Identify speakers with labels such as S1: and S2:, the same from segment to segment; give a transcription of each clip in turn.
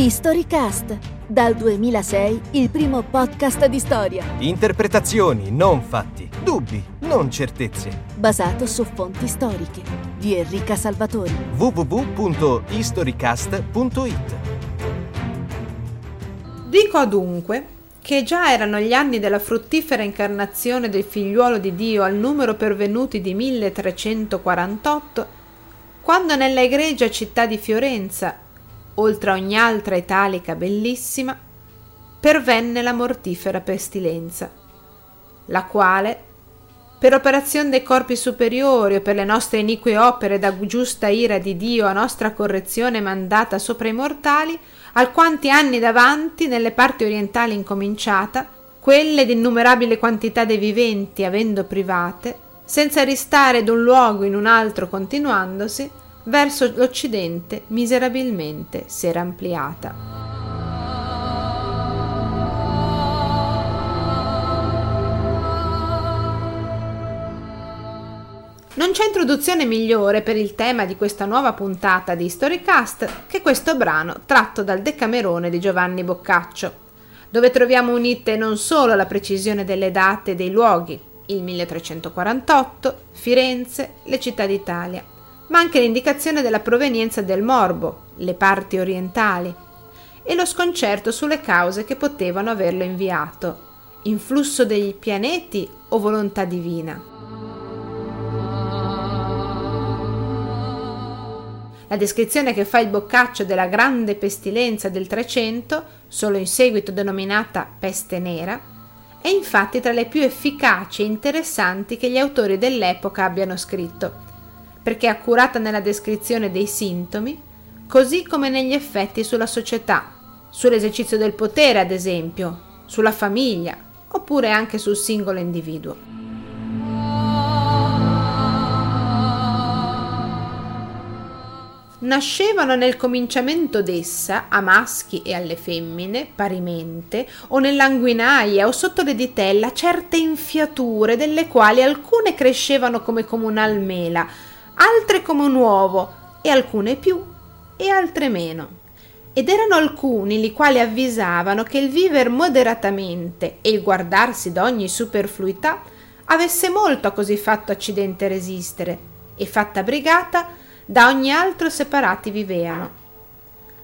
S1: Historycast, dal 2006 il primo podcast di storia.
S2: Interpretazioni, non fatti. Dubbi, non certezze.
S1: Basato su fonti storiche. Di Enrica Salvatori.
S2: www.historycast.it
S3: Dico adunque che già erano gli anni della fruttifera incarnazione del figliuolo di Dio al numero pervenuti di 1348, quando nella egregia città di Fiorenza oltre a ogni altra italica bellissima, pervenne la mortifera pestilenza, la quale, per operazione dei corpi superiori o per le nostre inique opere da giusta ira di Dio a nostra correzione mandata sopra i mortali, alquanti anni davanti nelle parti orientali incominciata, quelle d'innumerabile quantità dei viventi avendo private, senza ristare d'un luogo in un altro continuandosi, verso l'Occidente miserabilmente s'era ampliata. Non c'è introduzione migliore per il tema di questa nuova puntata di Storycast che questo brano tratto dal Decamerone di Giovanni Boccaccio, dove troviamo unite non solo la precisione delle date e dei luoghi, il 1348, Firenze, le città d'Italia, ma anche l'indicazione della provenienza del morbo, le parti orientali, e lo sconcerto sulle cause che potevano averlo inviato, influsso degli pianeti o volontà divina. La descrizione che fa il Boccaccio della grande pestilenza del Trecento, solo in seguito denominata peste nera, è infatti tra le più efficaci e interessanti che gli autori dell'epoca abbiano scritto perché accurata nella descrizione dei sintomi, così come negli effetti sulla società, sull'esercizio del potere, ad esempio, sulla famiglia, oppure anche sul singolo individuo. nascevano nel cominciamento d'essa, a maschi e alle femmine, parimente, o nell'anguinaia o sotto le ditella, certe infiature, delle quali alcune crescevano come comunal mela, altre come un uovo, e alcune più e altre meno. Ed erano alcuni li quali avvisavano che il viver moderatamente e il guardarsi d'ogni superfluità avesse molto a così fatto accidente resistere, e fatta brigata da ogni altro separati viveano.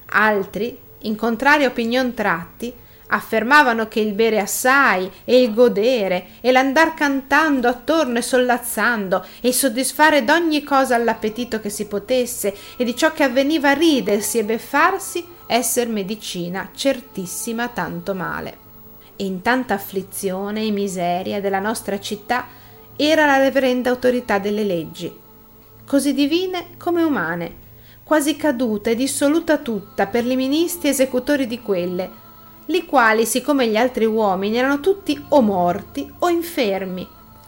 S3: Altri, in contraria opinion tratti, affermavano che il bere assai e il godere e l'andar cantando attorno e sollazzando e soddisfare d'ogni cosa all'appetito che si potesse e di ciò che avveniva ridersi e beffarsi esser medicina certissima tanto male. E in tanta afflizione e miseria della nostra città era la reverenda autorità delle leggi, così divine come umane, quasi caduta e dissoluta tutta per li ministri esecutori di quelle, li quali, siccome gli altri uomini, erano tutti o morti o infermi,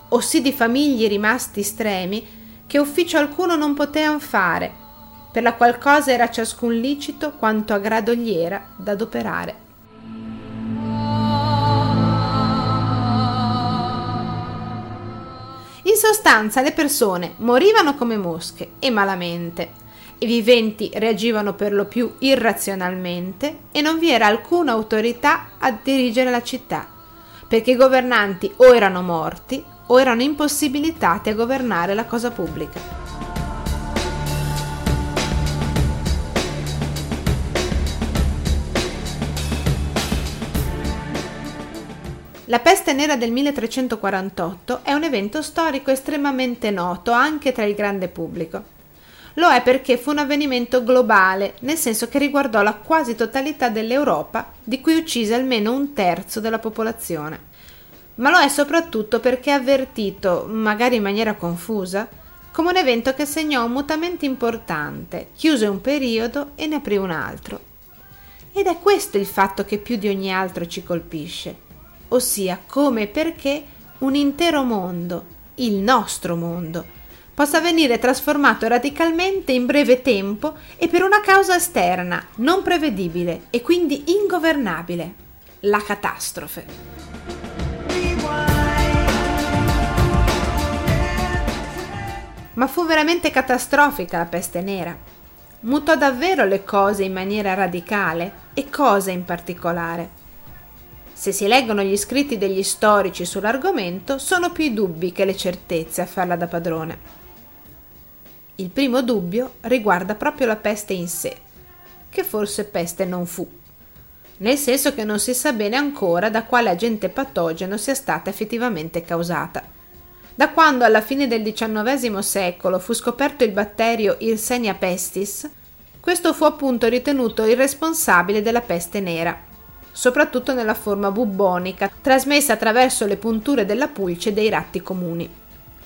S3: o sì di famiglie rimasti estremi, che ufficio alcuno non potean fare, per la qual cosa era ciascun licito quanto a grado gli era d'adoperare. In sostanza le persone morivano come mosche e malamente, i viventi reagivano per lo più irrazionalmente e non vi era alcuna autorità a dirigere la città, perché i governanti o erano morti o erano impossibilitati a governare la cosa pubblica. La peste nera del 1348 è un evento storico estremamente noto anche tra il grande pubblico. Lo è perché fu un avvenimento globale, nel senso che riguardò la quasi totalità dell'Europa, di cui uccise almeno un terzo della popolazione. Ma lo è soprattutto perché è avvertito, magari in maniera confusa, come un evento che segnò un mutamento importante, chiuse un periodo e ne aprì un altro. Ed è questo il fatto che più di ogni altro ci colpisce, ossia come e perché un intero mondo, il nostro mondo, possa venire trasformato radicalmente in breve tempo e per una causa esterna, non prevedibile e quindi ingovernabile, la catastrofe. Ma fu veramente catastrofica la peste nera. mutò davvero le cose in maniera radicale e cosa in particolare. Se si leggono gli scritti degli storici sull'argomento, sono più i dubbi che le certezze a farla da padrone. Il primo dubbio riguarda proprio la peste in sé, che forse peste non fu, nel senso che non si sa bene ancora da quale agente patogeno sia stata effettivamente causata. Da quando alla fine del XIX secolo fu scoperto il batterio Yersinia pestis, questo fu appunto ritenuto il responsabile della peste nera, soprattutto nella forma bubbonica, trasmessa attraverso le punture della pulce dei ratti comuni.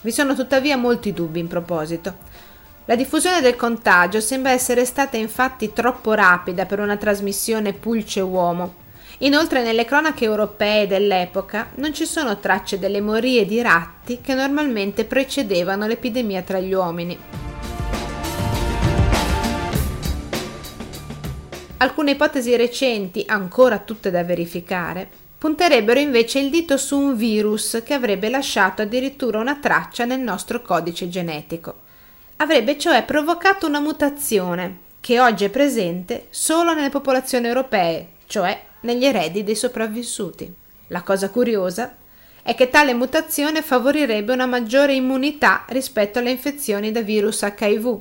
S3: Vi sono tuttavia molti dubbi in proposito. La diffusione del contagio sembra essere stata infatti troppo rapida per una trasmissione pulce-uomo. Inoltre nelle cronache europee dell'epoca non ci sono tracce delle morie di ratti che normalmente precedevano l'epidemia tra gli uomini. Alcune ipotesi recenti, ancora tutte da verificare, punterebbero invece il dito su un virus che avrebbe lasciato addirittura una traccia nel nostro codice genetico. Avrebbe cioè provocato una mutazione che oggi è presente solo nelle popolazioni europee, cioè negli eredi dei sopravvissuti. La cosa curiosa è che tale mutazione favorirebbe una maggiore immunità rispetto alle infezioni da virus HIV,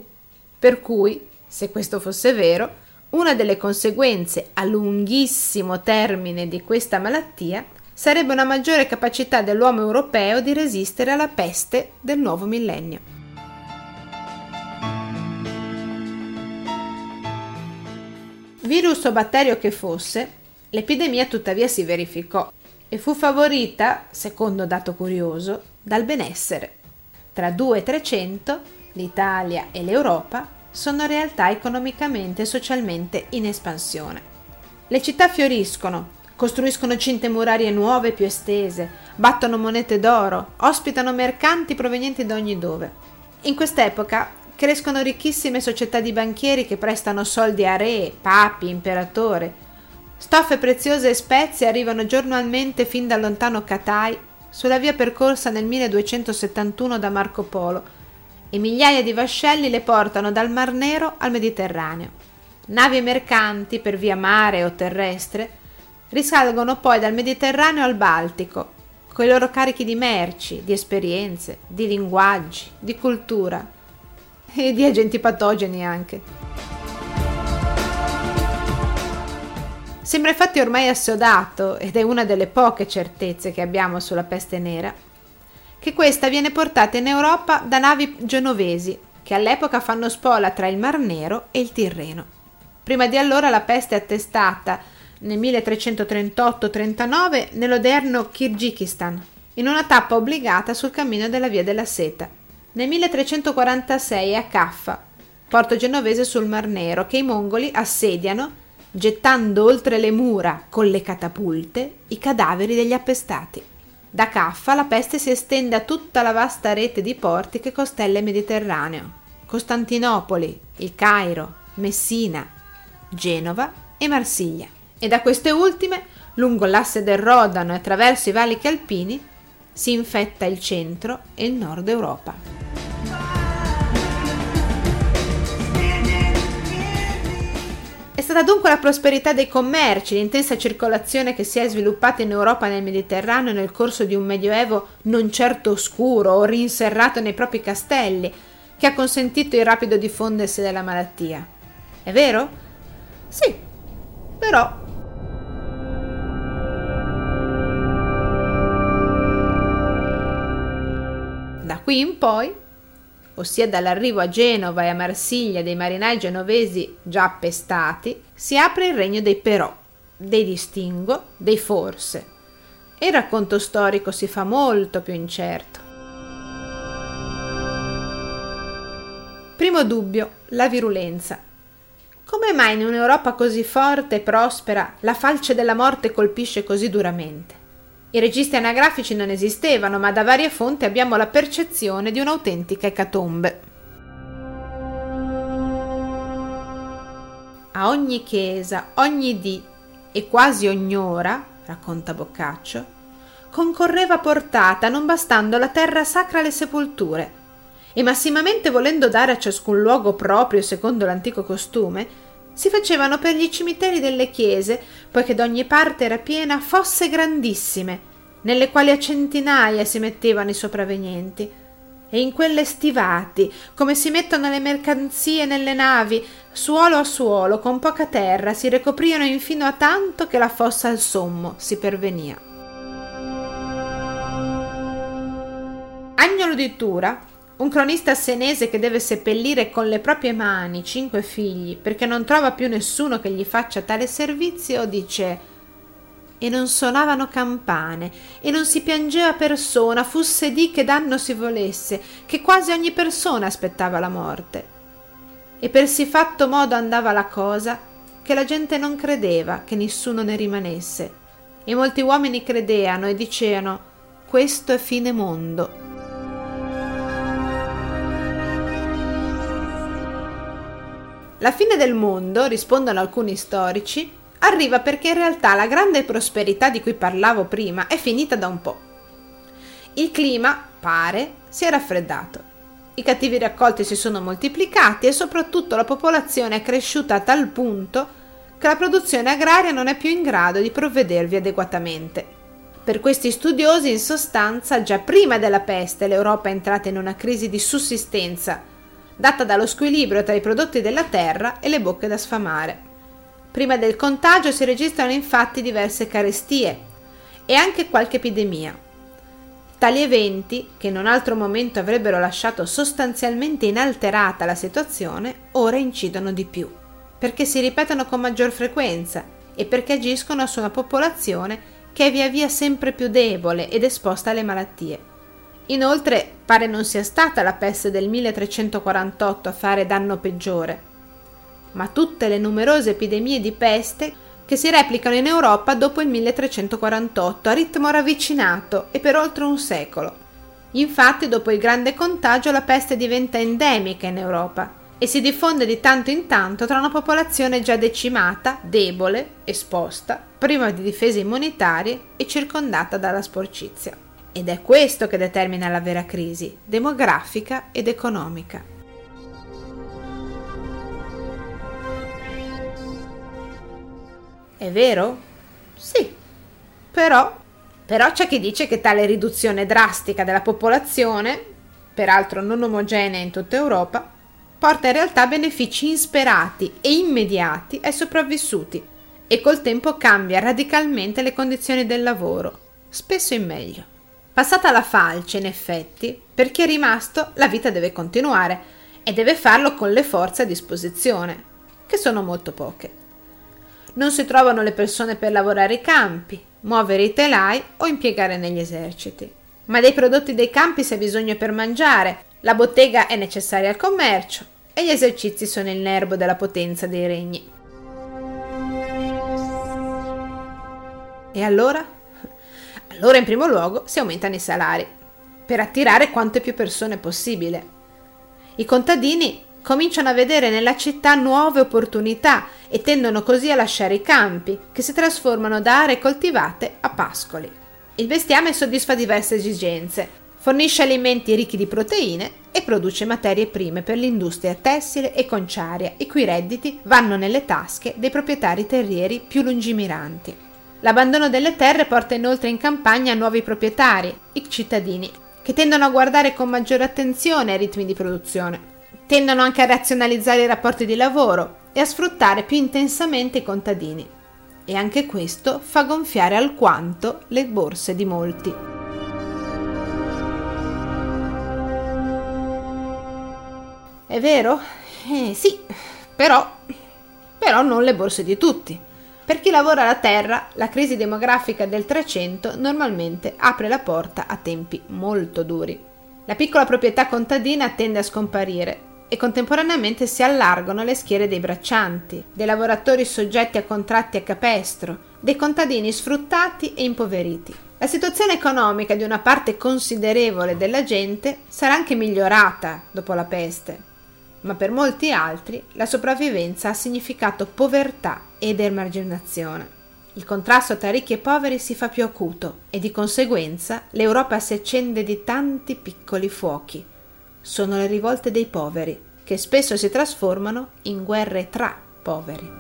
S3: per cui, se questo fosse vero, una delle conseguenze a lunghissimo termine di questa malattia sarebbe una maggiore capacità dell'uomo europeo di resistere alla peste del nuovo millennio. Virus o batterio che fosse, l'epidemia tuttavia si verificò e fu favorita, secondo dato curioso, dal benessere. Tra 2 e 300 l'Italia e l'Europa sono realtà economicamente e socialmente in espansione. Le città fioriscono, costruiscono cinte murarie nuove più estese, battono monete d'oro, ospitano mercanti provenienti da ogni dove. In quest'epoca crescono ricchissime società di banchieri che prestano soldi a re, papi, imperatore. Stoffe preziose e spezie arrivano giornalmente fin dal lontano Catai sulla via percorsa nel 1271 da Marco Polo e migliaia di vascelli le portano dal Mar Nero al Mediterraneo. Navi e mercanti per via mare o terrestre risalgono poi dal Mediterraneo al Baltico, con i loro carichi di merci, di esperienze, di linguaggi, di cultura e di agenti patogeni anche. Sembra infatti ormai assodato, ed è una delle poche certezze che abbiamo sulla peste nera, che questa viene portata in Europa da navi genovesi, che all'epoca fanno spola tra il Mar Nero e il Tirreno. Prima di allora la peste è attestata nel 1338-39 nell'odierno Kirghizistan, in una tappa obbligata sul cammino della Via della Seta. Nel 1346 è a Caffa, porto genovese sul Mar Nero, che i mongoli assediano, gettando oltre le mura con le catapulte i cadaveri degli appestati. Da Caffa la peste si estende a tutta la vasta rete di porti che costella il Mediterraneo. Costantinopoli, il Cairo, Messina, Genova e Marsiglia. E da queste ultime, lungo l'asse del Rodano e attraverso i valichi alpini, si infetta il centro e il nord Europa. Stata dunque la prosperità dei commerci, l'intensa circolazione che si è sviluppata in Europa e nel Mediterraneo nel corso di un medioevo non certo oscuro o rinserrato nei propri castelli, che ha consentito il rapido diffondersi della malattia. È vero? Sì, però Da qui in poi ossia dall'arrivo a Genova e a Marsiglia dei marinai genovesi già appestati, si apre il regno dei però, dei distingo, dei forse. E il racconto storico si fa molto più incerto. Primo dubbio, la virulenza. Come mai in un'Europa così forte e prospera la falce della morte colpisce così duramente? I registri anagrafici non esistevano, ma da varie fonti abbiamo la percezione di un'autentica ecatombe. A ogni chiesa, ogni dì e quasi ogni ora, racconta Boccaccio, concorreva portata non bastando la terra sacra alle sepolture, e massimamente volendo dare a ciascun luogo proprio secondo l'antico costume, si facevano per gli cimiteri delle chiese, poiché d'ogni parte era piena, fosse grandissime, nelle quali a centinaia si mettevano i sopravvenienti. E in quelle stivati, come si mettono le mercanzie nelle navi, suolo a suolo, con poca terra, si ricoprivano infino a tanto che la fossa al sommo si pervenia. Agnolo di Tura un cronista senese che deve seppellire con le proprie mani cinque figli perché non trova più nessuno che gli faccia tale servizio, dice e non suonavano campane, e non si piangeva persona, fusse di che danno si volesse, che quasi ogni persona aspettava la morte. E per si fatto modo andava la cosa, che la gente non credeva che nessuno ne rimanesse, e molti uomini credeano e dicevano questo è fine mondo. La fine del mondo, rispondono alcuni storici, arriva perché in realtà la grande prosperità di cui parlavo prima è finita da un po'. Il clima, pare, si è raffreddato. I cattivi raccolti si sono moltiplicati e soprattutto la popolazione è cresciuta a tal punto che la produzione agraria non è più in grado di provvedervi adeguatamente. Per questi studiosi, in sostanza, già prima della peste l'Europa è entrata in una crisi di sussistenza data dallo squilibrio tra i prodotti della terra e le bocche da sfamare. Prima del contagio si registrano infatti diverse carestie e anche qualche epidemia. Tali eventi, che in un altro momento avrebbero lasciato sostanzialmente inalterata la situazione, ora incidono di più, perché si ripetono con maggior frequenza e perché agiscono su una popolazione che è via via sempre più debole ed esposta alle malattie. Inoltre pare non sia stata la peste del 1348 a fare danno peggiore, ma tutte le numerose epidemie di peste che si replicano in Europa dopo il 1348 a ritmo ravvicinato e per oltre un secolo. Infatti, dopo il grande contagio, la peste diventa endemica in Europa e si diffonde di tanto in tanto tra una popolazione già decimata, debole, esposta, priva di difese immunitarie e circondata dalla sporcizia. Ed è questo che determina la vera crisi demografica ed economica. È vero? Sì, però, però c'è chi dice che tale riduzione drastica della popolazione, peraltro non omogenea in tutta Europa, porta in realtà benefici insperati e immediati ai sopravvissuti e col tempo cambia radicalmente le condizioni del lavoro, spesso in meglio. Passata la falce, in effetti, per chi è rimasto la vita deve continuare e deve farlo con le forze a disposizione, che sono molto poche. Non si trovano le persone per lavorare i campi, muovere i telai o impiegare negli eserciti. Ma dei prodotti dei campi si ha bisogno per mangiare, la bottega è necessaria al commercio e gli esercizi sono il nervo della potenza dei regni. E allora? Allora in primo luogo si aumentano i salari, per attirare quante più persone possibile. I contadini cominciano a vedere nella città nuove opportunità e tendono così a lasciare i campi, che si trasformano da aree coltivate a pascoli. Il bestiame soddisfa diverse esigenze, fornisce alimenti ricchi di proteine e produce materie prime per l'industria tessile e conciaria, i cui redditi vanno nelle tasche dei proprietari terrieri più lungimiranti. L'abbandono delle terre porta inoltre in campagna nuovi proprietari, i cittadini, che tendono a guardare con maggiore attenzione ai ritmi di produzione. Tendono anche a razionalizzare i rapporti di lavoro e a sfruttare più intensamente i contadini. E anche questo fa gonfiare alquanto le borse di molti. È vero? Eh, sì, però, però non le borse di tutti. Per chi lavora la terra, la crisi demografica del 300 normalmente apre la porta a tempi molto duri. La piccola proprietà contadina tende a scomparire e contemporaneamente si allargano le schiere dei braccianti, dei lavoratori soggetti a contratti a capestro, dei contadini sfruttati e impoveriti. La situazione economica di una parte considerevole della gente sarà anche migliorata dopo la peste, ma per molti altri la sopravvivenza ha significato povertà ed emarginazione. Il contrasto tra ricchi e poveri si fa più acuto e di conseguenza l'Europa si accende di tanti piccoli fuochi, sono le rivolte dei poveri, che spesso si trasformano in guerre tra poveri.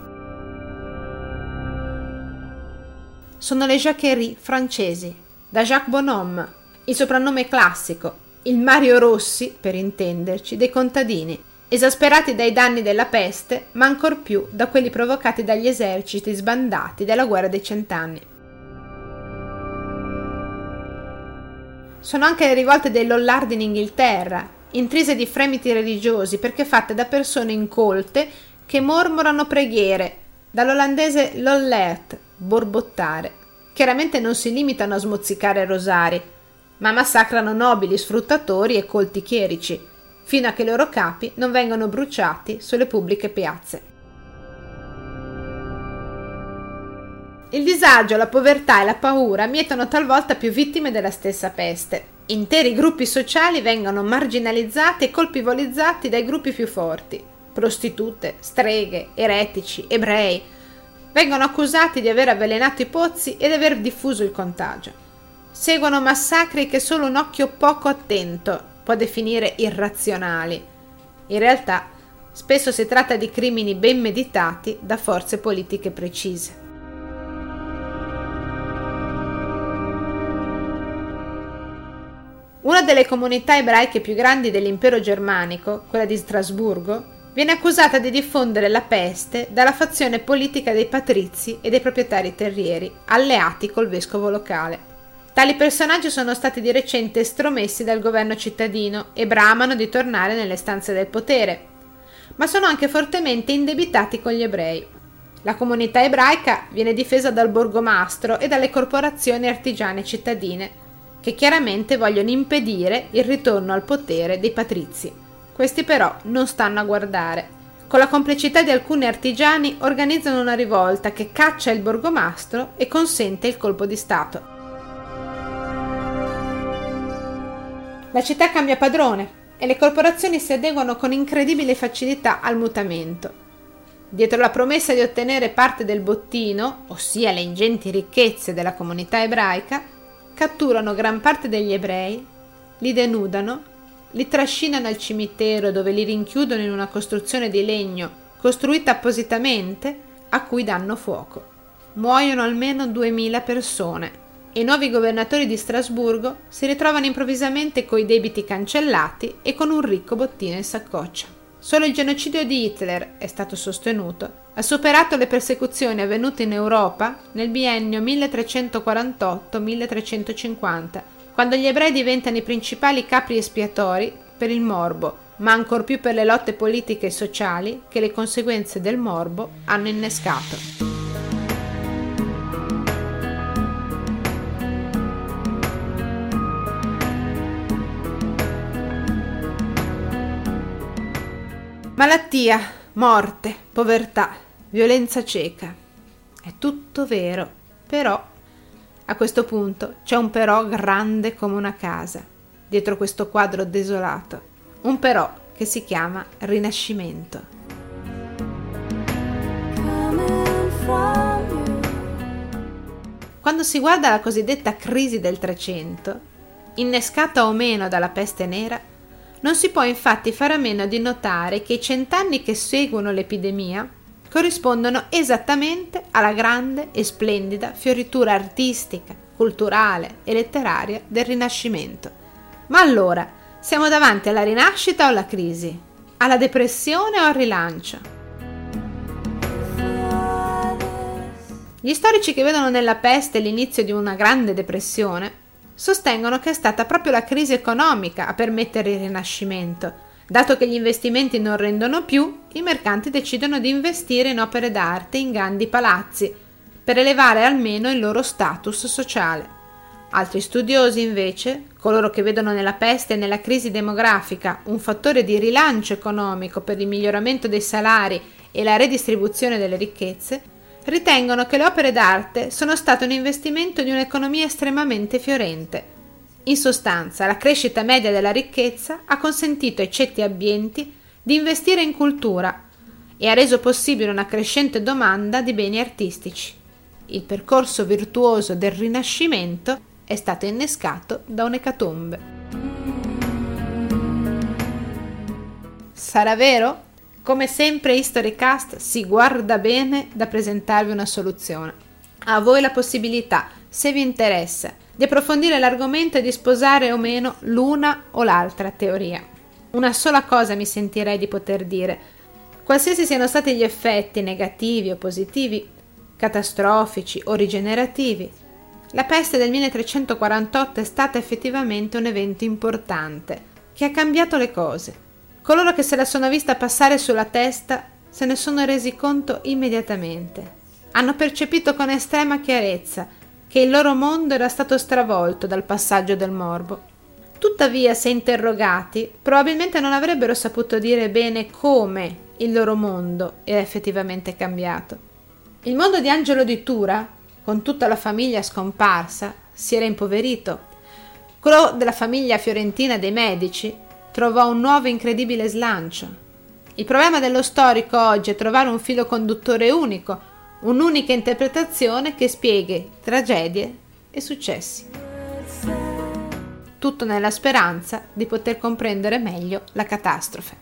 S3: Sono le jacquerie francesi, da Jacques Bonhomme, il soprannome classico, il Mario Rossi, per intenderci, dei contadini, esasperati dai danni della peste, ma ancor più da quelli provocati dagli eserciti sbandati della guerra dei cent'anni. Sono anche le rivolte dei Lollardi in Inghilterra, intrise di fremiti religiosi perché fatte da persone incolte che mormorano preghiere, dall'olandese lollert, borbottare. Chiaramente non si limitano a smozzicare rosari, ma massacrano nobili sfruttatori e colti chierici, fino a che i loro capi non vengano bruciati sulle pubbliche piazze. Il disagio, la povertà e la paura mietono talvolta più vittime della stessa peste. Interi gruppi sociali vengono marginalizzati e colpevolizzati dai gruppi più forti. Prostitute, streghe, eretici, ebrei vengono accusati di aver avvelenato i pozzi e di aver diffuso il contagio. Seguono massacri che solo un occhio poco attento può definire irrazionali. In realtà, spesso si tratta di crimini ben meditati da forze politiche precise. Una delle comunità ebraiche più grandi dell'impero germanico, quella di Strasburgo, viene accusata di diffondere la peste dalla fazione politica dei patrizi e dei proprietari terrieri, alleati col vescovo locale. Tali personaggi sono stati di recente estromessi dal governo cittadino e bramano di tornare nelle stanze del potere, ma sono anche fortemente indebitati con gli ebrei. La comunità ebraica viene difesa dal borgomastro e dalle corporazioni artigiane cittadine, che chiaramente vogliono impedire il ritorno al potere dei patrizi. Questi però non stanno a guardare. Con la complicità di alcuni artigiani organizzano una rivolta che caccia il borgomastro e consente il colpo di Stato. La città cambia padrone e le corporazioni si adeguano con incredibile facilità al mutamento. Dietro la promessa di ottenere parte del bottino, ossia le ingenti ricchezze della comunità ebraica, catturano gran parte degli ebrei, li denudano, li trascinano al cimitero dove li rinchiudono in una costruzione di legno costruita appositamente a cui danno fuoco. Muoiono almeno 2000 persone e i nuovi governatori di Strasburgo si ritrovano improvvisamente coi debiti cancellati e con un ricco bottino in saccoccia. Solo il genocidio di Hitler è stato sostenuto, ha superato le persecuzioni avvenute in Europa nel biennio 1348-1350, quando gli ebrei diventano i principali capri espiatori per il morbo, ma ancor più per le lotte politiche e sociali che le conseguenze del morbo hanno innescato. Malattia, morte, povertà, violenza cieca. È tutto vero, però a questo punto c'è un però grande come una casa, dietro questo quadro desolato, un però che si chiama Rinascimento. Quando si guarda la cosiddetta crisi del Trecento, innescata o meno dalla peste nera, non si può infatti fare a meno di notare che i cent'anni che seguono l'epidemia corrispondono esattamente alla grande e splendida fioritura artistica, culturale e letteraria del Rinascimento. Ma allora, siamo davanti alla rinascita o alla crisi? Alla depressione o al rilancio? Gli storici che vedono nella peste l'inizio di una grande depressione sostengono che è stata proprio la crisi economica a permettere il rinascimento. Dato che gli investimenti non rendono più, i mercanti decidono di investire in opere d'arte in grandi palazzi, per elevare almeno il loro status sociale. Altri studiosi, invece, coloro che vedono nella peste e nella crisi demografica un fattore di rilancio economico per il miglioramento dei salari e la redistribuzione delle ricchezze, ritengono che le opere d'arte sono state un investimento di un'economia estremamente fiorente. In sostanza, la crescita media della ricchezza ha consentito ai ceti abbienti di investire in cultura e ha reso possibile una crescente domanda di beni artistici. Il percorso virtuoso del Rinascimento è stato innescato da un'ecatombe. Sarà vero? Come sempre Historycast si guarda bene da presentarvi una soluzione. A voi la possibilità, se vi interessa, di approfondire l'argomento e di sposare o meno l'una o l'altra teoria. Una sola cosa mi sentirei di poter dire. Qualsiasi siano stati gli effetti negativi o positivi, catastrofici o rigenerativi, la peste del 1348 è stata effettivamente un evento importante che ha cambiato le cose Coloro che se la sono vista passare sulla testa se ne sono resi conto immediatamente. Hanno percepito con estrema chiarezza che il loro mondo era stato stravolto dal passaggio del morbo. Tuttavia, se interrogati, probabilmente non avrebbero saputo dire bene come il loro mondo era effettivamente cambiato. Il mondo di Angelo di Tura, con tutta la famiglia scomparsa, si era impoverito. Quello della famiglia fiorentina dei medici trovò un nuovo incredibile slancio. Il problema dello storico oggi è trovare un filo conduttore unico, un'unica interpretazione che spieghi tragedie e successi. Tutto nella speranza di poter comprendere meglio la catastrofe.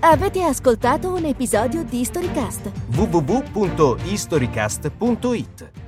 S1: Avete ascoltato un episodio di Storycast?
S2: www.historycast.it